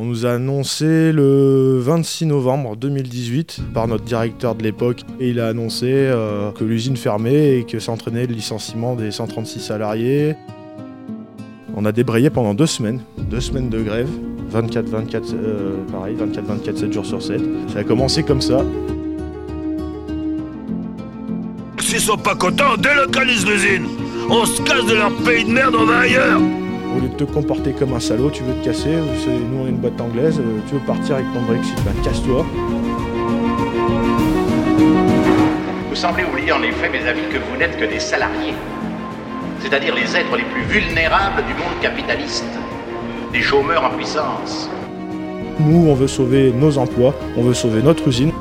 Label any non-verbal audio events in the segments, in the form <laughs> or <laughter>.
On nous a annoncé le 26 novembre 2018 par notre directeur de l'époque et il a annoncé euh, que l'usine fermait et que s'entraînait le licenciement des 136 salariés. On a débrayé pendant deux semaines, deux semaines de grève, 24, 24, euh, pareil, 24, 24, 7 jours sur 7. Ça a commencé comme ça. S'ils sont pas contents, on délocalise l'usine. On se casse de leur pays de merde, on va ailleurs. Au lieu de te comporter comme un salaud, tu veux te casser, nous on est une boîte anglaise, euh, tu veux partir avec ton Brexit, ben casse-toi. Vous semblez oublier en effet, mes amis, que vous n'êtes que des salariés, c'est-à-dire les êtres les plus vulnérables du monde capitaliste, des chômeurs en puissance. Nous on veut sauver nos emplois, on veut sauver notre usine.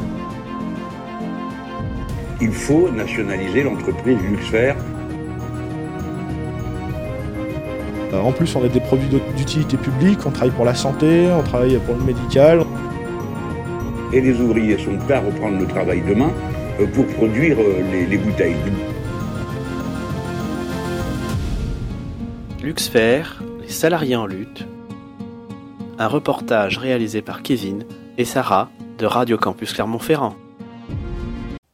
Il faut nationaliser l'entreprise Luxfer. En plus on a des produits d'ut- d'utilité publique, on travaille pour la santé, on travaille pour le médical. Et les ouvriers sont prêts à reprendre le travail demain euh, pour produire euh, les, les bouteilles. Luxfer, les salariés en lutte. Un reportage réalisé par Kevin et Sarah de Radio Campus Clermont-Ferrand.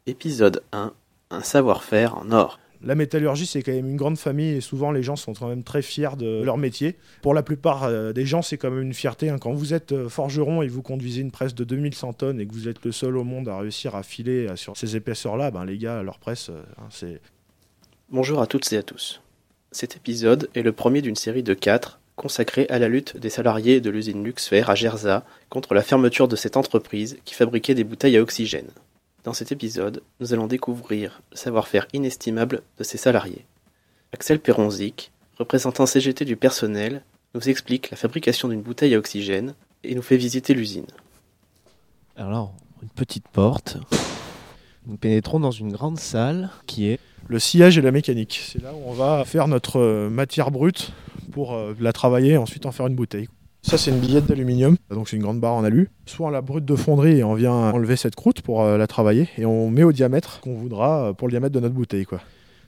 Épisode 1 Un savoir-faire en or. La métallurgie, c'est quand même une grande famille et souvent les gens sont quand même très fiers de leur métier. Pour la plupart euh, des gens, c'est quand même une fierté. hein. Quand vous êtes euh, forgeron et vous conduisez une presse de 2100 tonnes et que vous êtes le seul au monde à réussir à filer euh, sur ces épaisseurs-là, ben, les gars, leur presse, hein, c'est Bonjour à toutes et à tous. Cet épisode est le premier d'une série de quatre consacrée à la lutte des salariés de l'usine Luxfer à Gerza contre la fermeture de cette entreprise qui fabriquait des bouteilles à oxygène. Dans cet épisode, nous allons découvrir le savoir-faire inestimable de ces salariés. Axel Peronzik, représentant CGT du personnel, nous explique la fabrication d'une bouteille à oxygène et nous fait visiter l'usine. Alors, une petite porte. Nous pénétrons dans une grande salle qui est le sillage et la mécanique. C'est là où on va faire notre euh, matière brute pour euh, la travailler et ensuite en faire une bouteille. Ça, c'est une billette d'aluminium, donc c'est une grande barre en alu. Soit on la brute de fonderie et on vient enlever cette croûte pour euh, la travailler et on met au diamètre qu'on voudra euh, pour le diamètre de notre bouteille. Quoi.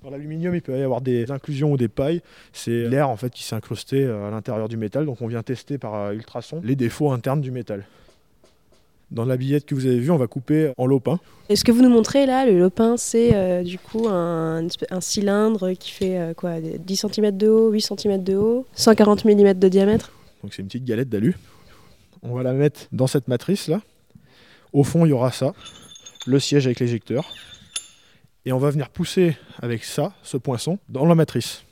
Dans l'aluminium, il peut y avoir des inclusions ou des pailles. C'est l'air en fait qui s'est incrusté euh, à l'intérieur du métal, donc on vient tester par ultrason les défauts internes du métal. Dans la billette que vous avez vue, on va couper en lopin. Et ce que vous nous montrez là, le lopin, c'est du coup un, cylindre qui fait quoi 10 cm de haut, 8 cm de haut, 140 mm de diamètre? Donc c'est une petite galette d'alu. On va la mettre dans cette matrice là. Au fond, il y aura ça, le siège avec l'éjecteur. Et on va venir pousser avec ça, ce poinçon, dans la matrice.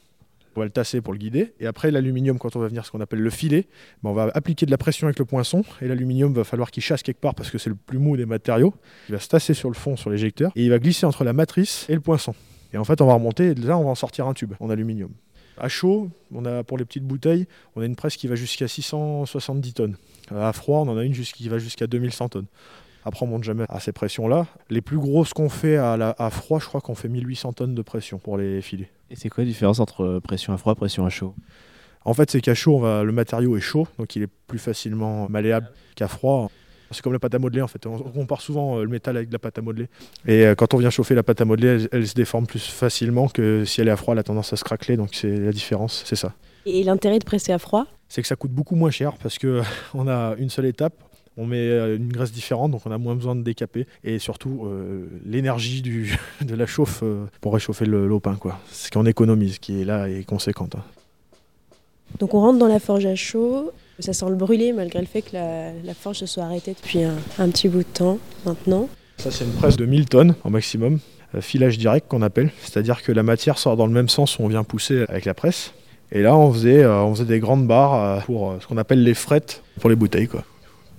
On va le tasser pour le guider. Et après, l'aluminium, quand on va venir ce qu'on appelle le filet, ben, on va appliquer de la pression avec le poinçon. Et l'aluminium va falloir qu'il chasse quelque part parce que c'est le plus mou des matériaux. Il va se tasser sur le fond, sur l'éjecteur. Et il va glisser entre la matrice et le poinçon. Et en fait, on va remonter. Et là, on va en sortir un tube en aluminium. À chaud, on a pour les petites bouteilles, on a une presse qui va jusqu'à 670 tonnes. À froid, on en a une qui va jusqu'à 2100 tonnes. Après, on monte jamais à ces pressions-là. Les plus grosses qu'on fait à, la- à froid, je crois qu'on fait 1800 tonnes de pression pour les filets. Et c'est quoi la différence entre pression à froid et pression à chaud? En fait, c'est qu'à chaud, on va- le matériau est chaud, donc il est plus facilement malléable qu'à froid. C'est comme la pâte à modeler en fait. On on compare souvent euh, le métal avec de la pâte à modeler. Et euh, quand on vient chauffer la pâte à modeler, elle, elle se déforme plus facilement que si elle est à froid, elle a tendance à se craqueler. Donc c'est la différence, c'est ça. Et l'intérêt de presser à froid? C'est que ça coûte beaucoup moins cher parce que <laughs> on a une seule étape. On met euh, une graisse différente, donc on a moins besoin de décaper. Et surtout, euh, l'énergie <laughs> de la chauffe euh, pour réchauffer le lopin. Quoi. Ce qu'on économise, qui est là et conséquente. hein. Donc on rentre dans la forge à chaud. Ça sent le brûler malgré le fait que la, la forge se soit arrêtée depuis un, un petit bout de temps maintenant. Ça, c'est une presse de 1000 tonnes au maximum. euh, Filage direct qu'on appelle. C'est-à-dire que la matière sort dans le même sens où on vient pousser avec la presse. Et là, on faisait, euh, on faisait des grandes barres euh, pour ce qu'on appelle les frettes pour les bouteilles. Quoi.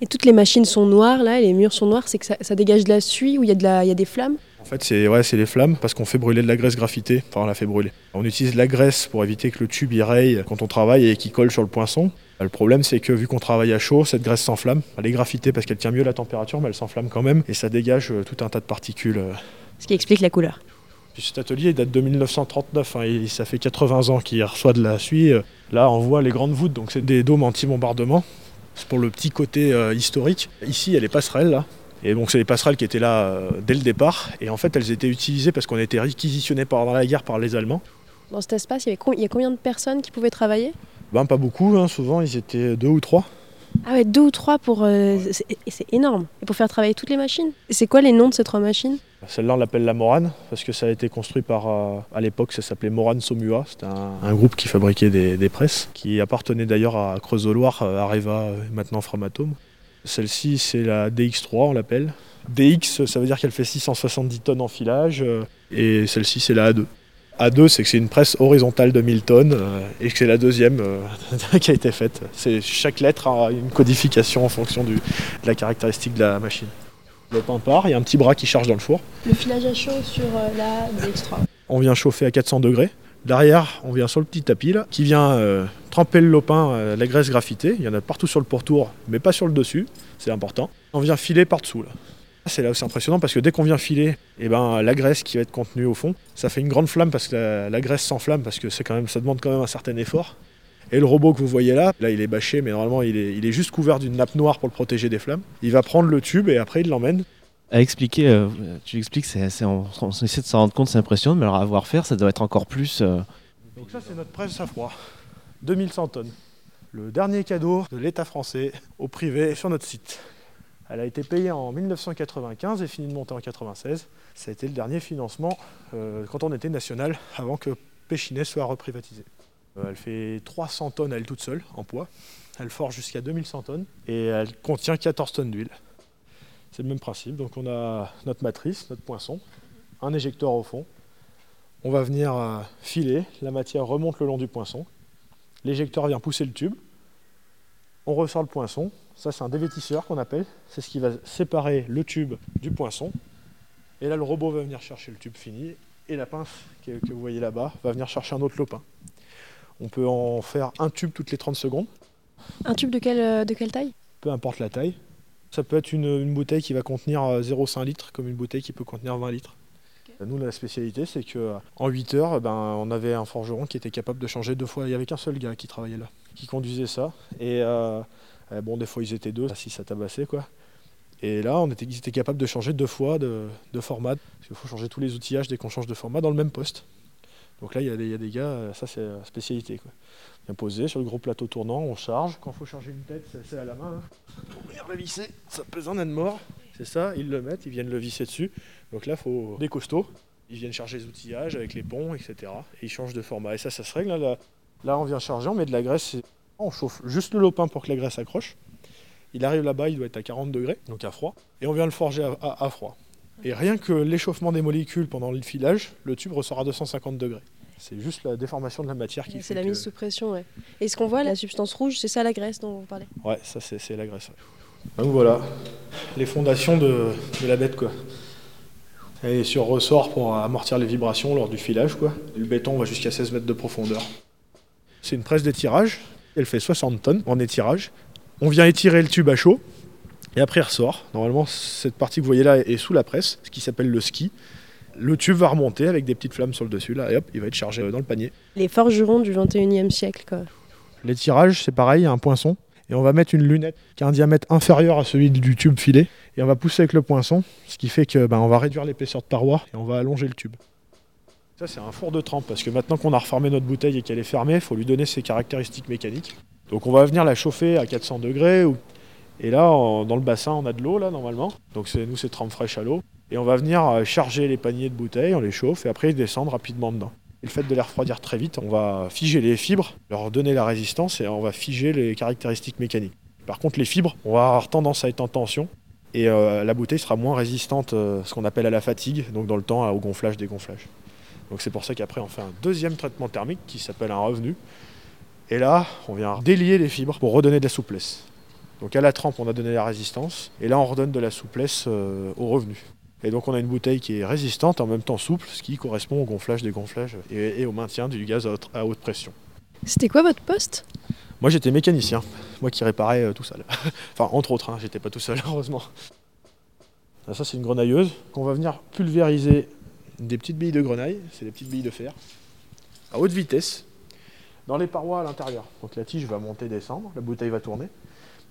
Et toutes les machines sont noires là, les murs sont noirs, c'est que ça, ça dégage de la suie ou il y, a de la- il y a des flammes? En fait, c'est ouais, les flammes parce qu'on fait brûler de la graisse graphitée. Enfin, on la fait brûler. On utilise la graisse pour éviter que le tube y raye quand on travaille et qu'il colle sur le poinçon. Le problème, c'est que vu qu'on travaille à chaud, cette graisse s'enflamme. Elle est graphitée parce qu'elle tient mieux la température, mais elle s'enflamme quand même et ça dégage euh, tout un tas de particules. euh. Ce qui explique la couleur. Puis cet atelier date de 1939, hein, et ça fait 80 ans qu'il reçoit de la suie. Euh, Là, on voit les grandes voûtes, donc c'est des dômes anti-bombardement. C'est pour le petit côté euh, historique. Ici, il y a les passerelles là. Et donc c'est les passerelles qui étaient là euh, dès le départ. Et en fait, elles étaient utilisées parce qu'on était réquisitionnés pendant la guerre par les Allemands. Dans cet espace, il y, avait com- il y a combien de personnes qui pouvaient travailler? Ben pas beaucoup, hein, souvent ils étaient deux ou trois. Ah ouais, deux ou trois pour. euh, c'est- C'est énorme. Et pour faire travailler toutes les machines. C'est quoi les noms de ces trois machines? Celle-là, on l'appelle la Morane, parce que ça a été construit par. euh, à l'époque, ça s'appelait Morane Somua. C'était un, un groupe qui fabriquait des, des presses, qui appartenait d'ailleurs à Creusot-Loire, Areva, euh, maintenant Framatome. Celle-ci, c'est la DX3, on l'appelle. DX, ça veut dire qu'elle fait 670 tonnes en filage, et celle-ci, c'est la A2. A2, c'est que c'est une presse horizontale de 1000 tonnes, euh, et que c'est la deuxième euh, <laughs> qui a été faite. C'est, chaque lettre a une codification en fonction du- de la caractéristique de la machine. Le pain part, il y a un petit bras qui charge dans le four. Le filage à chaud sur euh, la DX3. On vient chauffer à 400 degrés. Derrière, on vient sur le petit tapis là, qui vient euh, tremper le lopin, euh, la graisse graffitée. Il y en a partout sur le pourtour, mais pas sur le dessus. C'est important. On vient filer par-dessous là. C'est là où c'est impressionnant parce que dès qu'on vient filer, eh ben, la graisse qui va être contenue au fond, ça fait une grande flamme parce que la, la graisse s'enflamme parce que c'est quand même, ça demande quand même un certain effort. Et le robot que vous voyez là, là il est bâché, mais normalement il est, il est juste couvert d'une nappe noire pour le protéger des flammes. Il va prendre le tube et après il l'emmène À expliquer, euh, tu expliques, c'est, c'est- on, on essaie de s'en rendre compte, c'est impressionnant, mais alors à voir faire, ça doit être encore plus. euh, Donc ça, c'est notre presse à froid. 2100 tonnes. Le dernier cadeau de l'État français au privé sur notre site. Elle a été payée en 1995 et finie de monter en 96. Ça a été le dernier financement euh, quand on était national, avant que Péchinet soit reprivatisé. Euh, elle fait 300 tonnes à elle toute seule, en poids. Elle forge jusqu'à 2100 tonnes et elle contient 14 tonnes d'huile. C'est le même principe. Donc on a notre matrice, notre poinçon, un éjecteur au fond, on va venir euh, filer, la matière remonte le long du poinçon, l'éjecteur vient pousser le tube, on ressort le poinçon, ça c'est un dévétisseur qu'on appelle, c'est ce qui va séparer le tube du poinçon, et là le robot va venir chercher le tube fini, et la pince que, que vous voyez là-bas va venir chercher un autre lopin. On peut en faire un tube toutes les 30 secondes, Un tube de quelle, euh, de quelle taille? Peu importe la taille. Ça peut être une, une bouteille qui va contenir euh, 0,5 litres, comme une bouteille qui peut contenir 20 litres. Nous, la spécialité, c'est que euh, en 8 heures, ben, on avait un forgeron qui était capable de changer deux fois. Il n'y avait qu'un seul gars qui travaillait là, qui conduisait ça. Et euh, euh, bon, des fois, ils étaient deux, si ça tabassait, quoi. Et là, on était, ils étaient capables de changer deux fois de, de format. Parce qu'il faut changer tous les outillages dès qu'on change de format dans le même poste. Donc là, il y, a des- il y a des gars, euh, ça c'est la spécialité. Quoi. Bien posé sur le gros plateau tournant, on charge. Quand il faut charger une tête, c'est- à la main. hein. Pour venir le visser, ça pèse un âne mort. C'est ça, ils le mettent, ils viennent le visser dessus. Donc là, il faut des costauds. Ils viennent charger les outillages avec les ponts, etc. Et ils changent de format. Et ça, ça se règle. hein, Là, là on vient charger, on met de la graisse. et- On chauffe juste le lopin pour que la graisse accroche. Il arrive là-bas, il doit être à 40 degrés, donc à froid. Et on vient le forger à, à- à froid. Et rien que l'échauffement des molécules pendant le filage, le tube ressort à 250 degrés. C'est juste la déformation de la matière qui C'est la que- mise sous pression, ouais. Et ce qu'on voit, la substance rouge, c'est ça la graisse dont vous parlez Ouais, ça c'est la graisse. ouais. Donc voilà, les fondations de, de la bête quoi. Elle est sur ressort pour amortir les vibrations lors du filage quoi. Le béton va jusqu'à 16 mètres de profondeur. C'est une presse d'étirage, elle fait 60 tonnes en étirage. On vient étirer le tube à chaud et après il ressort. Normalement cette partie que vous voyez là est sous la presse, ce qui s'appelle le ski. Le tube va remonter avec des petites flammes sur le dessus là et hop, il va être chargé dans le panier. Les forgerons du 21e siècle, quoi. L'étirage, c'est pareil, il y a un poinçon. Et on va mettre une lunette qui a un diamètre inférieur à celui du tube filé. Et on va pousser avec le poinçon, ce qui fait que ben, on va réduire l'épaisseur de paroi et on va allonger le tube. Ça, c'est un four de trempe, parce que maintenant qu'on a reformé notre bouteille et qu'elle est fermée, il faut lui donner ses caractéristiques mécaniques. Donc on va venir la chauffer à 400 degrés. Et là, dans le bassin, on a de l'eau, là, normalement. Donc nous, c'est trempe fraîche à l'eau. Et on va venir euh, charger les paniers de bouteilles, on les chauffe, et après ils descendent rapidement dedans. Et le fait de les refroidir très vite, on va figer les fibres, leur donner la résistance et on va figer les caractéristiques mécaniques. Par contre, les fibres, on va avoir tendance à être en tension et euh, la bouteille sera moins résistante, euh, ce qu'on appelle à la fatigue, donc dans le temps au gonflage, dégonflage. Donc c'est pour ça qu'après on fait un deuxième traitement thermique qui s'appelle un revenu. Et là, on vient délier les fibres pour redonner de la souplesse. Donc à la trempe, on a donné la résistance et là on redonne de la souplesse euh, au revenu. Et donc on a une bouteille qui est résistante et en même temps souple, ce qui correspond au gonflage, dégonflage et, et au maintien du gaz à haute, à haute pression. C'était quoi votre poste? Moi j'étais mécanicien, moi qui réparais euh, tout seul. <laughs> enfin entre autres, hein, j'étais pas tout seul <laughs> heureusement. Ça c'est une grenailleuse qu'on va venir pulvériser des petites billes de grenaille, c'est des petites billes de fer, à haute vitesse, dans les parois à l'intérieur. Donc la tige va monter, descendre, la bouteille va tourner,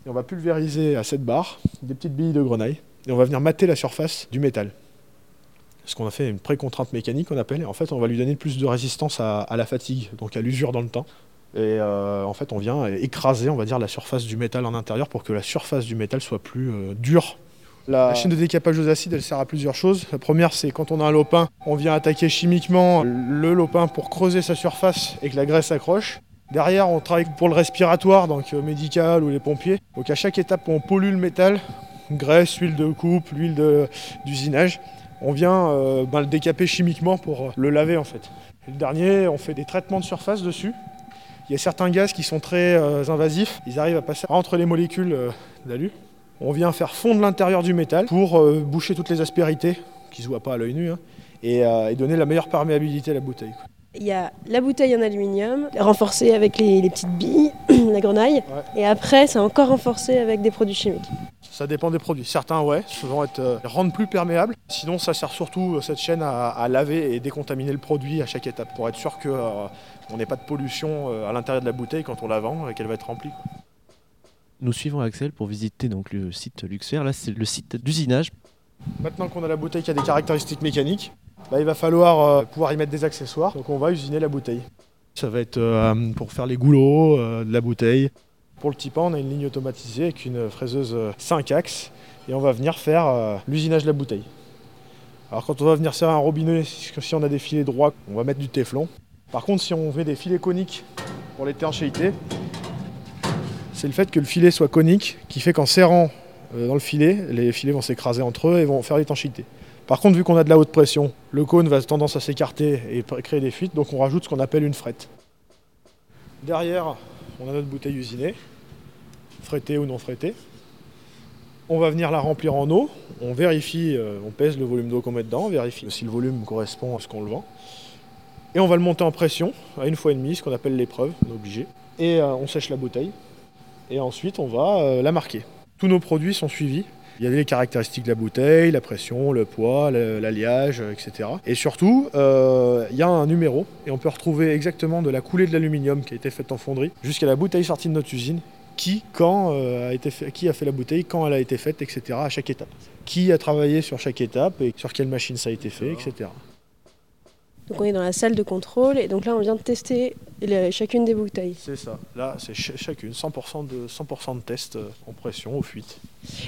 et on va pulvériser à cette barre des petites billes de grenaille, et on va venir mater la surface du métal. Ce qu'on a fait une pré-contrainte mécanique, on appelle, et en fait on va lui donner plus de résistance à, la fatigue, donc à l'usure dans le temps. Et euh, en fait, on vient écraser, on va dire, la surface du métal en intérieur pour que la surface du métal soit plus euh, dure. La machine de décapage aux acides, elle sert à plusieurs choses. La première, c'est quand on a un lopin, on vient attaquer chimiquement le lopin pour creuser sa surface et que la graisse accroche. Derrière, on travaille pour le respiratoire, donc euh, médical ou les pompiers. Donc à chaque étape, on pollue le métal, graisse, huile de coupe, l'huile d'usinage. On vient euh, ben, le décaper chimiquement pour euh, le laver en fait. Le dernier, on fait des traitements de surface dessus. Il y a certains gaz qui sont très invasifs. Ils arrivent à passer entre les molécules d'alu. On vient faire fondre l'intérieur du métal pour euh, boucher toutes les aspérités qui ne se voient pas à l'œil nu hein, et, euh, et donner la meilleure perméabilité à la bouteille. quoi. Il y a la bouteille en aluminium, renforcée avec les, les petites billes, <clears throat> la grenaille. Et après, c'est encore renforcé avec des produits chimiques. Ça dépend des produits. Certains, ouais, vont être euh, rendre plus perméables. Sinon, ça sert surtout euh, cette chaîne à, à laver et décontaminer le produit à chaque étape pour être sûr que euh, on n'ait pas de pollution à l'intérieur de la bouteille quand on la vend et qu'elle va être remplie. quoi. Nous suivons Axel pour visiter donc le site Luxfer. Là, c'est le site d'usinage. Maintenant qu'on a la bouteille qui a des caractéristiques mécaniques, bah, il va falloir euh, pouvoir y mettre des accessoires. Donc on va usiner la bouteille. Ça va être euh, pour faire les goulots euh, de la bouteille. Pour le typan, on a une ligne automatisée avec une fraiseuse 5 axes et on va venir faire euh, l'usinage de la bouteille. Alors quand on va venir serrer un robinet, si si on a des filets droits, on va mettre du téflon. Par contre, si on met des filets coniques pour l'étanchéité, c'est le fait que le filet soit conique qui fait qu'en serrant euh, dans le filet, les filets vont s'écraser entre eux et vont faire l'étanchéité. Par contre, vu qu'on a de la haute pression, le cône va tendance à s'écarter et créer des fuites, donc on rajoute ce qu'on appelle une frette. Derrière, on a notre bouteille usinée, frettée ou non frettée. On va venir la remplir en eau, on vérifie, euh, on pèse le volume d'eau qu'on met dedans, on vérifie si le volume correspond à ce qu'on le vend. Et on va le monter en pression à une fois et demie, ce qu'on appelle l'épreuve, on est obligé. Et euh, on sèche la bouteille. Et ensuite, on va euh, la marquer. Tous nos produits sont suivis. Il y a les caractéristiques de la bouteille, la pression, le poids, l'alliage, euh, etc. Et surtout, euh, il y a un numéro et on peut retrouver exactement de la coulée de l'aluminium qui a été faite en fonderie jusqu'à la bouteille sortie de notre usine, qui, quand, a été qui a fait la bouteille, quand elle a été faite, etc. à chaque étape. Qui a travaillé sur chaque étape et sur quelle machine ça a été fait, etc. Donc on est dans la salle de contrôle et donc là on vient de tester chacune des bouteilles. C'est ça. Là, c'est ch- chacune, 100% de, 100% de tests euh, en pression, aux fuites.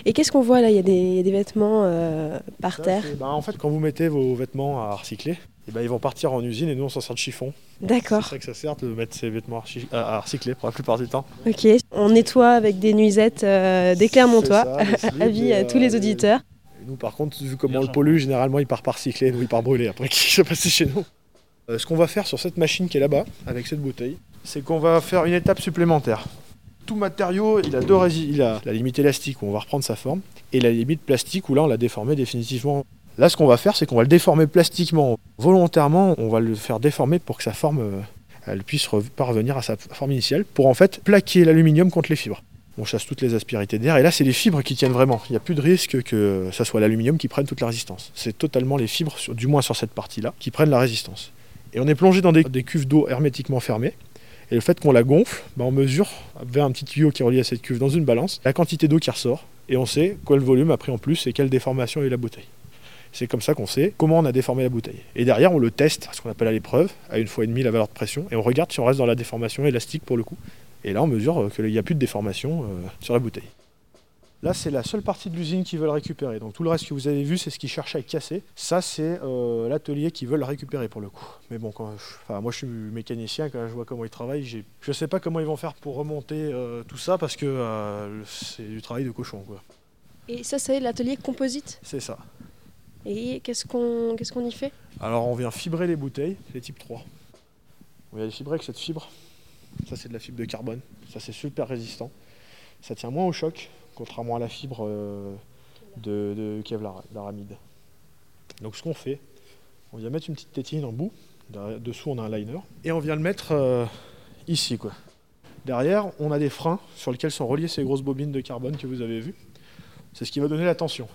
Et qu'est-ce qu'on voit là? Il y a des, il y a des vêtements euh, par terre. c'est- ben, en fait, quand vous mettez vos vêtements à recycler, eh ben, ils vont partir en usine et nous on s'en sert de chiffon. C'est D'accord. ça que ça sert de mettre ces vêtements à recy- à à recycler pour la plupart du temps. Ok. On nettoie avec des nuisettes euh, des Clermontois. C'est <laughs> Avis à tous les euh, auditeurs. Nous par contre, vu comment on le pollue, généralement il part par recycler, nous il part brûler après <laughs> qu'il soit passé chez nous. Euh, ce qu'on va faire sur cette machine qui est là-bas, avec cette bouteille, c'est qu'on va faire une étape supplémentaire. Tout matériau, il a deux il a la limite élastique où on va reprendre sa forme, et la limite plastique où là on l'a déformé définitivement. Là ce qu'on va faire, c'est qu'on va le déformer plastiquement. Volontairement, on va le faire déformer pour que sa forme euh, elle puisse parvenir à sa forme initiale, pour en fait plaquer l'aluminium contre les fibres. On chasse toutes les aspérités d'air, et là c'est les fibres qui tiennent vraiment. Il n'y a plus de risque que ça soit l'aluminium qui prenne toute la résistance. C'est totalement les fibres, du moins sur cette partie-là, qui prennent la résistance. Et on est plongé dans des, des cuves d'eau hermétiquement fermées. Et le fait qu'on la gonfle, bah, on mesure vers un petit tuyau qui est relié à cette cuve dans une balance la quantité d'eau qui ressort. Et on sait quel volume a pris en plus et quelle déformation a eu la bouteille. C'est comme ça qu'on sait comment on a déformé la bouteille. Et derrière, on le teste, ce qu'on appelle à l'épreuve, à une fois et demie la valeur de pression, et on regarde si on reste dans la déformation élastique pour le coup. Et là, on mesure euh, qu'il n'y a plus de déformation euh, sur la bouteille. Là, c'est la seule partie de l'usine qui veut le récupérer. Donc tout le reste que vous avez vu, c'est ce qui cherche à être cassé. Ça, c'est euh, l'atelier qui veut le récupérer pour le coup. Mais bon, quand enfin, moi je suis mécanicien, quand je vois comment ils travaillent, j'ai- je ne sais pas comment ils vont faire pour remonter euh, tout ça parce que euh, c'est du travail de cochon. quoi. Et ça, c'est l'atelier composite? C'est ça. Et qu'est-ce qu'on qu'est-ce qu'on y fait? Alors on vient fibrer les bouteilles, les types 3. On vient les fibrer avec cette fibre? Ça c'est de la fibre de carbone. Ça c'est super résistant. Ça tient moins au choc, contrairement à la fibre euh, de, de Kevlar. Donc ce qu'on fait, on vient mettre une petite tétine en bout. Dessous on a un liner. Et on vient le mettre euh, ici. quoi. Derrière, on a des freins sur lesquels sont reliées ces grosses bobines de carbone que vous avez vues. C'est ce qui va donner la tension.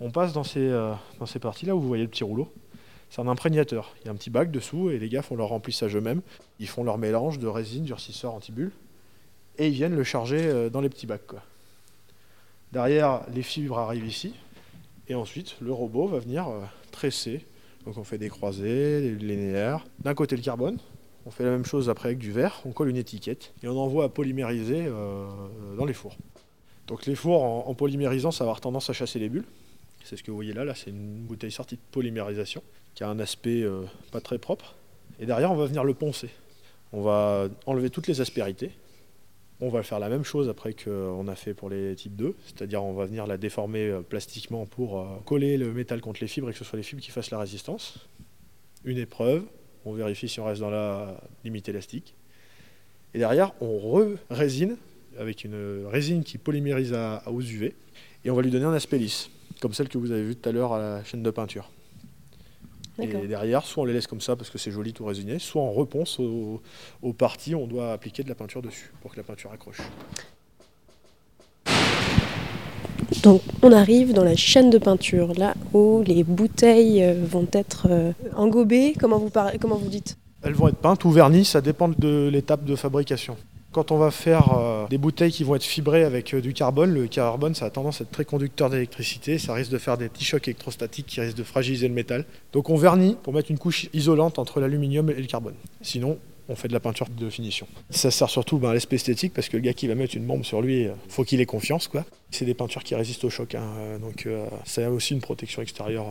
On passe dans ces, euh, dans ces parties-là où vous voyez le petit rouleau. C'est un imprégnateur. Il y a un petit bac dessous et les gars font leur remplissage eux-mêmes. Ils font leur mélange de résine, durcisseur, antibulle. Et ils viennent le charger euh, dans les petits bacs. Derrière, les fibres arrivent ici. Et ensuite, le robot va venir euh, tresser. Donc on fait des croisés, des linéaires. D'un côté le carbone, On fait la même chose après avec du verre, on colle une étiquette et on envoie à polymériser euh, dans les fours. Donc les fours en polymérisant, ça va avoir tendance à chasser les bulles. C'est ce que vous voyez là, là c'est une bouteille sortie de polymérisation qui a un aspect euh, pas très propre. Et derrière, on va venir le poncer. On va enlever toutes les aspérités. On va faire la même chose après qu'on a fait pour les types 2, c'est-à-dire on va venir la déformer euh, plastiquement pour euh, coller le métal contre les fibres et que ce soit les fibres qui fassent la résistance. Une épreuve, on vérifie si on reste dans la limite élastique. Et derrière, on re-résine avec une résine qui polymérise à, hausse UV et on va lui donner un aspect lisse, comme celle que vous avez vue tout à l'heure à la chaîne de peinture. Et derrière, soit on les laisse comme ça parce que c'est joli tout résiné, soit on reponce aux, aux parties, on doit appliquer de la peinture dessus pour que la peinture accroche. Donc on arrive dans la chaîne de peinture, là où les bouteilles euh, vont être euh, engobées. Comment vous, parlez, comment vous dites? Elles vont être peintes ou vernies, ça dépend de l'étape de fabrication. Quand on va faire euh, des bouteilles qui vont être fibrées avec euh, du carbone, le carbone ça a tendance à être très conducteur d'électricité, ça risque de faire des petits chocs électrostatiques qui risquent de fragiliser le métal. Donc on vernit pour mettre une couche isolante entre l'aluminium et le carbone. Sinon, on fait de la peinture de finition. Ça sert surtout ben, à l'aspect esthétique parce que le gars qui va mettre une bombe sur lui, euh, faut qu'il ait confiance. quoi. C'est des peintures qui résistent au choc, hein, donc ça a aussi une protection extérieure.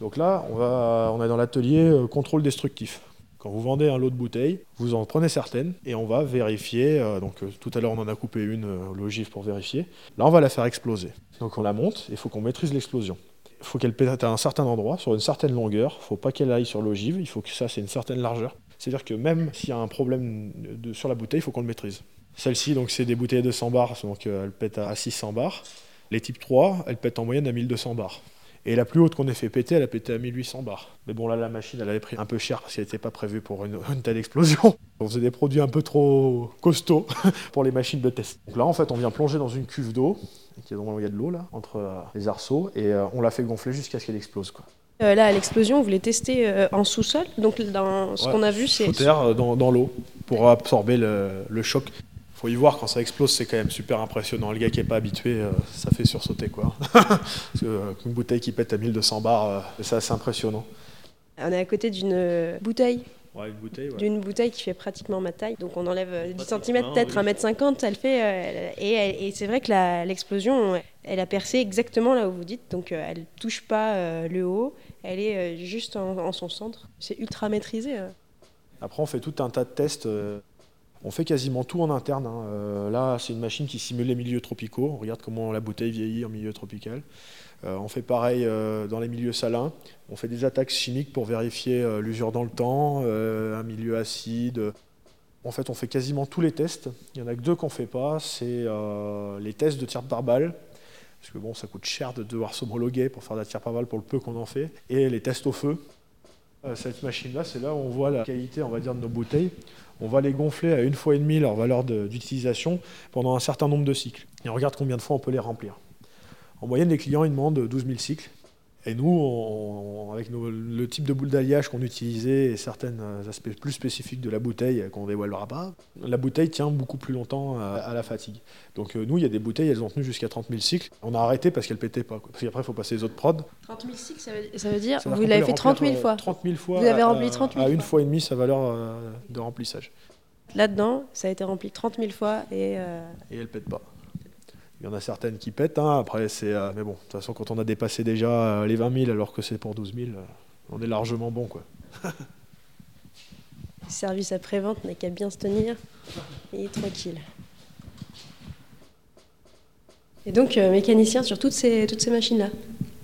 Donc là, on, est dans l'atelier contrôle destructif. Quand vous vendez un lot de bouteilles, vous en prenez certaines et on va vérifier. euh, donc euh, tout à l'heure, on en a coupé une euh, l'ogive pour vérifier. Là, on va la faire exploser. Donc on la monte et il faut qu'on maîtrise l'explosion. Il faut qu'elle pète à un certain endroit, sur une certaine longueur. Il ne faut pas qu'elle aille sur l'ogive. Il faut que ça, c'est une certaine largeur. C'est-à-dire que même s'il y a un problème sur la bouteille, il faut qu'on le maîtrise. Celle-ci, donc, c'est des bouteilles de 200 bars, donc elle pète à 600 bars. Les types 3, elles pètent en moyenne à 1200 bars. Et la plus haute qu'on ait fait péter, elle a pété à 1800 bars. Mais bon, là, la machine, elle avait pris un peu cher parce qu'elle n'était pas prévue pour une, une <laughs> telle explosion. On faisait des produits un peu trop costauds <laughs> pour les machines de test. Donc là, en fait, on vient plonger dans une cuve d'eau, qui est il y a de l'eau là, entre euh, les arceaux, et euh, on la fait gonfler jusqu'à ce qu'elle explose. Quoi. Euh, Là, à l'explosion, vous les testez euh, en sous-sol. Donc dans ce Ouais, qu'on a vu, c'est sous terre, dans, dans l'eau, pour absorber le, le choc. Faut y voir quand ça explose, c'est quand même super impressionnant. Le gars qui est pas habitué, euh, ça fait sursauter quoi. <laughs> Parce que, euh, une bouteille qui pète à 1200 bars, euh, c'est assez impressionnant. on est à côté d'une euh, bouteille, Ouais, une bouteille, ouais. d'une bouteille qui fait pratiquement ma taille. Donc on enlève euh, 10 cm, peut-être oui. 1m50, elle fait. euh, et c'est vrai que l'explosion, elle a percé exactement là où vous dites. Donc euh, elle touche pas euh, le haut, elle est euh, juste en, en son centre. C'est ultra maîtrisé. euh. Après, on fait tout un tas de tests. On fait quasiment tout en interne. hein. Euh, là, c'est une machine qui simule les milieux tropicaux. On regarde comment la bouteille vieillit en milieu tropical. Euh, on fait pareil euh, dans les milieux salins. On fait des attaques chimiques pour vérifier l'usure dans le temps, un milieu acide. En fait, on fait quasiment tous les tests. Il n'y en a que deux qu'on ne fait pas. C'est les tests de tir par balle. Parce que bon, ça coûte cher de devoir s'homologuer pour faire de la tir par balle pour le peu qu'on en fait. Et les tests au feu. Euh, Cette machine-là, c'est là où on voit la qualité, on va de nos bouteilles. On va les gonfler à une fois et demie leur valeur d'utilisation pendant un certain nombre de cycles. Et on regarde combien de fois on peut les remplir. En moyenne, les clients ils demandent 12 000 cycles. Et nous, on- on- avec nos- le type de boule d'alliage qu'on utilisait et certains aspects plus spécifiques de la bouteille qu'on dévoilera pas, la bouteille tient beaucoup plus longtemps à, à la fatigue. Donc euh, nous, il y a des bouteilles, elles ont tenu jusqu'à 30 000 cycles. On a arrêté parce qu'elles pétaient pas. quoi. Parce qu'après, il faut passer les autres prods. 30 000 cycles, ça veut, ça veut dire Ça vous l'avez fait les 30 000 remplir, fois. euh, 30 000 fois. Vous avez à- rempli 30 000 À une fois. fois et demie sa valeur euh, de remplissage. Là-dedans, ça a été rempli 30 000 fois et euh, Et elle pète pas. Il y en a certaines qui pètent, hein, après c'est. euh, mais bon, de toute façon, quand on a dépassé déjà euh, les 20 000 alors que c'est pour 12 000, euh, on est largement bon quoi. <laughs> le service après-vente n'a qu'à bien se tenir et tranquille. Et donc, mécanicien sur toutes ces, toutes ces machines-là.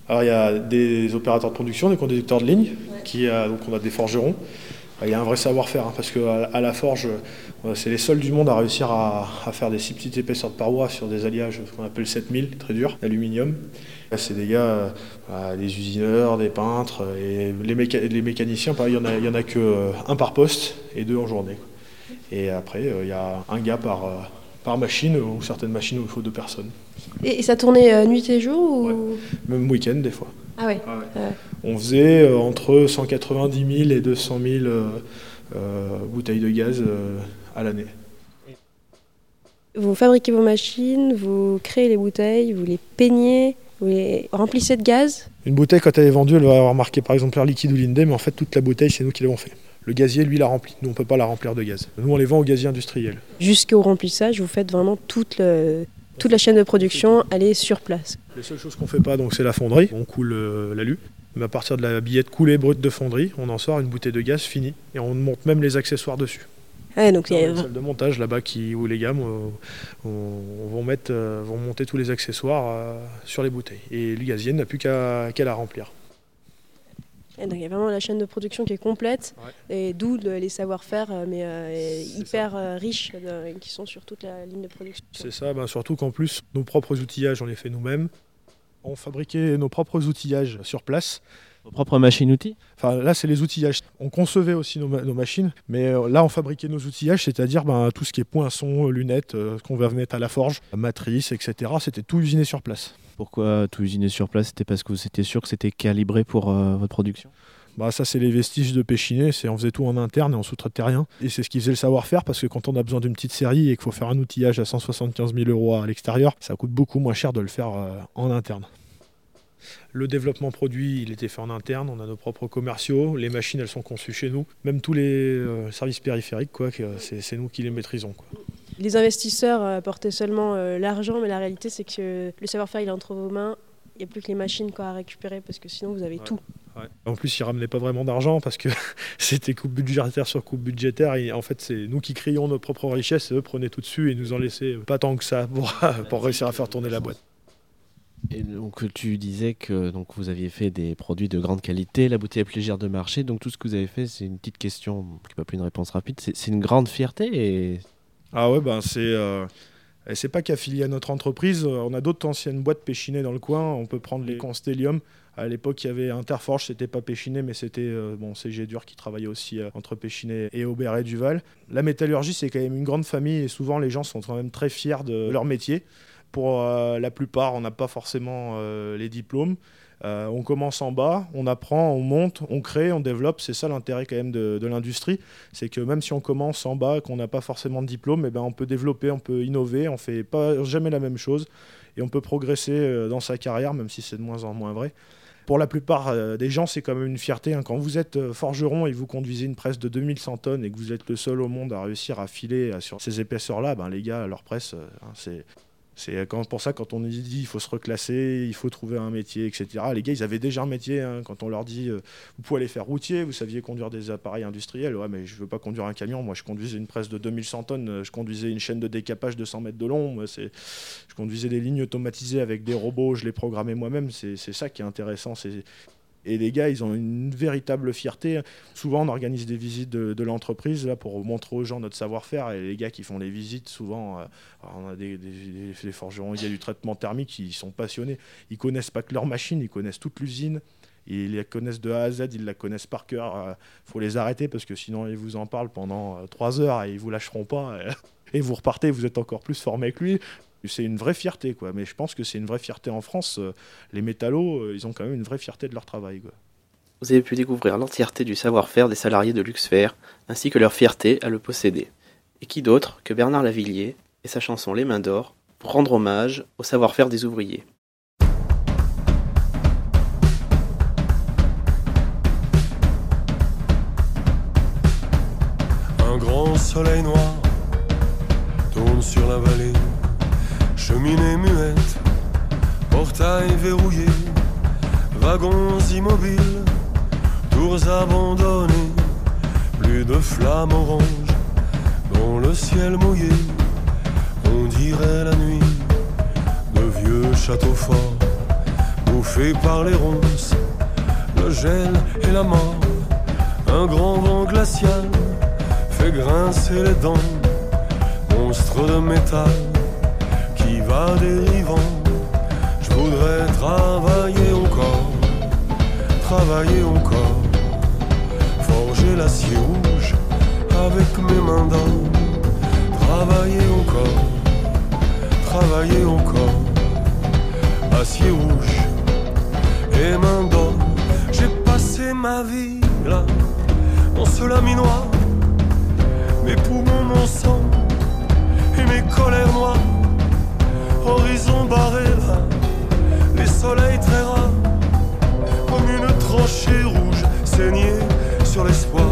Alors il y a des opérateurs de production, des conducteurs de ligne, qui, donc on a des forgerons. Il y a un vrai savoir-faire, hein, parce qu'à à la forge, euh, c'est les seuls du monde à réussir à, à faire des si petites épaisseurs de parois sur des alliages, ce qu'on appelle 7000, très durs, d'aluminium. C'est des gars, euh, voilà, des usineurs, des peintres, et les, méca- les mécaniciens, pareil, il n'y en a, y en a que euh, un par poste et deux en journée. Et après, euh, il y a un gars par, par machine, ou certaines machines où il faut deux personnes. Et, et ça tournait nuit et jour ou... Même week-end, des fois. Ah ouais. On faisait euh, entre 190 000 et 200 000 euh, euh, bouteilles de gaz euh, à l'année. Vous fabriquez vos machines, vous créez les bouteilles, vous les peignez, vous les remplissez de gaz? Une bouteille, quand elle est vendue, elle va avoir marqué par exemple l'air liquide ou l'indé, mais en fait, toute la bouteille, c'est nous qui l'avons fait. Le gazier, lui, la remplit. Nous, on peut pas la remplir de gaz. Nous, on les vend au gazier industriel. Jusqu'au remplissage, vous faites vraiment toute, le- toute la chaîne de production, elle est sur place. Les seules choses qu'on fait pas, donc, c'est la fonderie. On coule euh, l'alu. Mais à partir de la billette coulée brute de fonderie, on en sort une bouteille de gaz finie. Et on monte même les accessoires dessus. Ouais, donc il y Dans a- une salle de montage là-bas qui, où les gars euh, on- vont, mettre, euh, vont monter tous les accessoires sur les bouteilles. Et le gazier n'a plus qu'à qu'à la remplir. Et donc il y a vraiment la chaîne de production qui est complète, Ouais. et d'où le- les savoir-faire, euh, mais euh, hyper euh, riches, qui sont sur toute la ligne de production. C'est ça, ben, surtout qu'en plus, nos propres outillages, on les fait nous-mêmes. On fabriquait nos propres outillages sur place. Vos propres machines-outils Enfin, là, c'est les outillages. On concevait aussi nos, ma- nos machines, mais euh, là, on fabriquait nos outillages, c'est-à-dire ben, tout ce qui est poinçon, lunettes, euh, qu'on va mettre à la forge, matrice, etc. C'était tout usiné sur place. Pourquoi tout usiner sur place C'était parce que vous étiez sûr que c'était calibré pour euh, votre production? Bah, ça, c'est les vestiges de Péchiné. On faisait tout en interne et on sous-traitait rien. Et c'est ce qui faisait le savoir-faire parce que quand on a besoin d'une petite série et qu'il faut faire un outillage à 175 000 euros à l'extérieur, ça coûte beaucoup moins cher de le faire euh, en interne. Le développement produit, il était fait en interne. On a nos propres commerciaux. Les machines, elles sont conçues chez nous. Même tous les euh, services périphériques, quoi, c'est nous qui les maîtrisons. Les investisseurs euh, apportaient seulement euh, l'argent, mais la réalité c'est que le savoir-faire il est entre vos mains. Il n'y a plus que les machines quoi, à récupérer parce que sinon vous avez Ouais. tout. Ouais. En plus, ils ramenaient pas vraiment d'argent parce que <laughs> c'était coupe budgétaire sur coupe budgétaire. Et en fait, c'est nous qui crions nos propres richesses et eux prenaient tout dessus et nous en laissaient pas tant que ça pour, <laughs> pour réussir à faire tourner la boîte. Et donc tu disais que donc vous aviez fait des produits de grande qualité, la bouteille est plus légère de marché. Donc tout ce que vous avez fait, c'est une petite question qui n'est pas plus une réponse rapide. C'est c'est une grande fierté et Ah ouais, ben c'est. euh, et c'est pas qu'affilié à notre entreprise, euh, on a d'autres anciennes boîtes péchinées dans le coin. On peut prendre les Constellium. À l'époque, il y avait Interforge, c'était pas Péchiné, mais c'était euh, bon, CG Dur qui travaillait aussi euh, entre Péchiné et Aubert et Duval. La métallurgie, c'est quand même une grande famille et souvent les gens sont quand même très fiers de leur métier. Pour la plupart, on n'a pas forcément les diplômes. Euh, on commence en bas, on apprend, on monte, on crée, on développe. C'est ça l'intérêt quand même de, l'industrie. C'est que même si on commence en bas, qu'on n'a pas forcément de diplôme, eh ben, on peut développer, on peut innover, on fait pas jamais la même chose. Et on peut progresser euh, dans sa carrière, même si c'est de moins en moins vrai. Pour la plupart euh, des gens, c'est quand même une fierté. hein. Quand vous êtes forgeron et vous conduisez une presse de 2100 tonnes et que vous êtes le seul au monde à réussir à filer sur ces épaisseurs-là, ben, les gars, leur presse, hein, c'est c'est quand- pour ça, quand on dit il faut se reclasser, il faut trouver un métier, etc. Les gars, ils avaient déjà un métier. hein. Quand on leur dit euh, vous pouvez aller faire routier, vous saviez conduire des appareils industriels. Ouais, mais je veux pas conduire un camion. Moi, je conduisais une presse de 2100 tonnes. euh, Je conduisais une chaîne de décapage de 100 mètres de long. Je conduisais des lignes automatisées avec des robots. Je les programmais moi-même. C'est ça qui est intéressant. C'est et les gars, ils ont une véritable fierté. Souvent, on organise des visites de, l'entreprise là pour montrer aux gens notre savoir-faire. Et les gars qui font les visites, souvent, euh, on a des, forgerons, il y a du traitement thermique, ils sont passionnés. Ils connaissent pas que leur machine, ils connaissent toute l'usine. Ils la connaissent de A à Z, ils la connaissent par cœur. Il faut les arrêter parce que sinon, ils vous en parlent pendant euh, trois heures et ils vous lâcheront pas. <laughs> Et vous repartez, vous êtes encore plus formé que lui. C'est une vraie fierté, quoi. Mais je pense que c'est une vraie fierté en France. Euh, Les métallos, euh, ils ont quand même une vraie fierté de leur travail, quoi. Vous avez pu découvrir l'entièreté du savoir-faire des salariés de Luxfer, ainsi que leur fierté à le posséder. Et qui d'autre que Bernard Lavillier et sa chanson Les Mains d'Or pour rendre hommage au savoir-faire des ouvriers. Un grand soleil noir tourne sur la vallée, cheminée muette, portail verrouillé, wagons immobiles, tours abandonnées, plus de flammes oranges dans le ciel mouillé, on dirait la nuit de vieux châteaux forts, bouffés par les ronces, le gel et la mort, un grand vent glacial fait grincer les dents, monstre de métal va dérivant. Je voudrais travailler encore, travailler encore, forger l'acier rouge avec mes mains d'or, travailler encore, travailler encore, acier rouge et main d'or. J'ai passé ma vie là, dans ce laminoir mes poumons, mon sang et mes colères noires horizon barré, les soleils très rares, comme une tranchée rouge saignée sur l'espoir.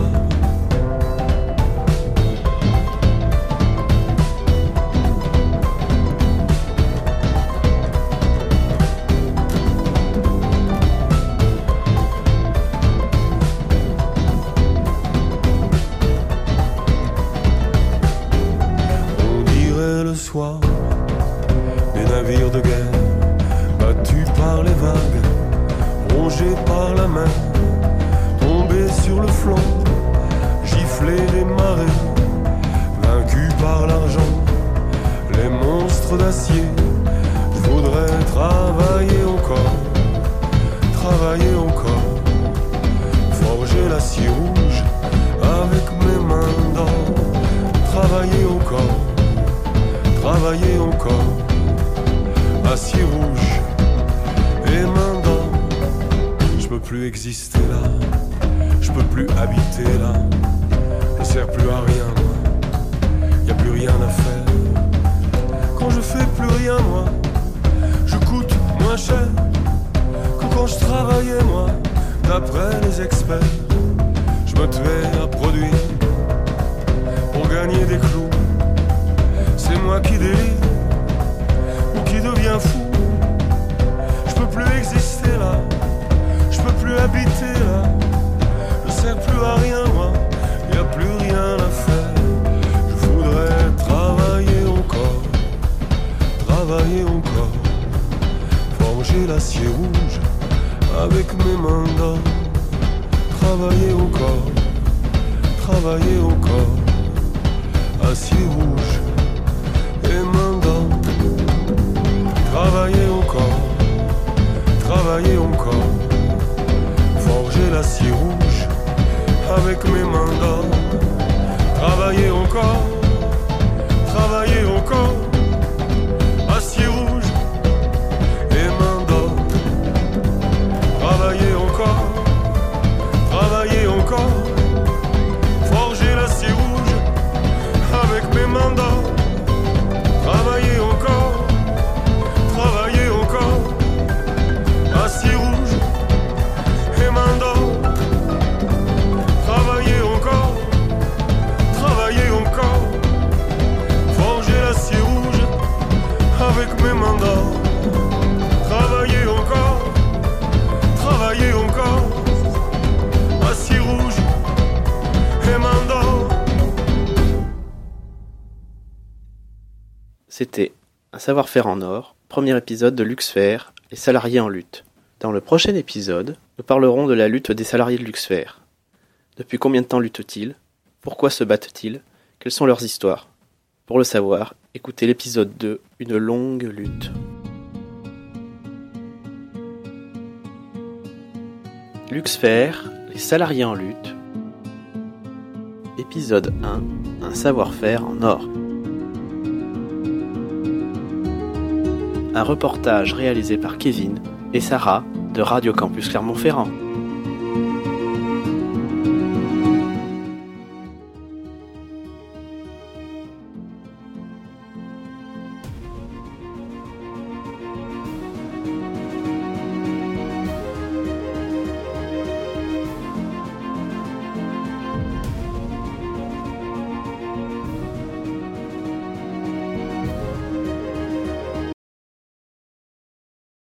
soir navire de guerre, battu par les vagues, rongé par la main, tombé sur le flanc, giflé des marées, vaincu par l'argent, les monstres d'acier. Faudrait travailler encore, travailler encore, forger l'acier rouge avec mes mains d'or, travailler encore, travailler encore, acier rouge et main d'or. Je peux plus exister là, je peux plus habiter là, je sers plus à rien moi, y a plus rien à faire. Quand je fais plus rien moi, je coûte moins cher que quand je travaillais moi, d'après les experts. Je me tuais à produire pour gagner des clous. C'est moi qui délire qui devient fou. Je peux plus exister là, je peux plus habiter là. Je sers plus à rien moi, y a plus rien à faire. Je voudrais travailler encore, travailler encore, forger l'acier rouge avec mes mains d'or. Travailler encore, travailler encore, acier rouge Travailler encore, travailler encore, forger l'acier rouge avec mes mains d'or. Travailler encore, travailler encore, savoir-faire en or, premier épisode de Luxfer, les salariés en lutte. Dans le prochain épisode, nous parlerons de la lutte des salariés de Luxfer. Depuis combien de temps luttent-ils? Pourquoi se battent-ils? Quelles sont leurs histoires? Pour le savoir, écoutez l'épisode 2, Une longue lutte. Luxfer, les salariés en lutte. Épisode 1, Un savoir-faire en or. Un reportage réalisé par Kevin et Sarah de Radio Campus Clermont-Ferrand.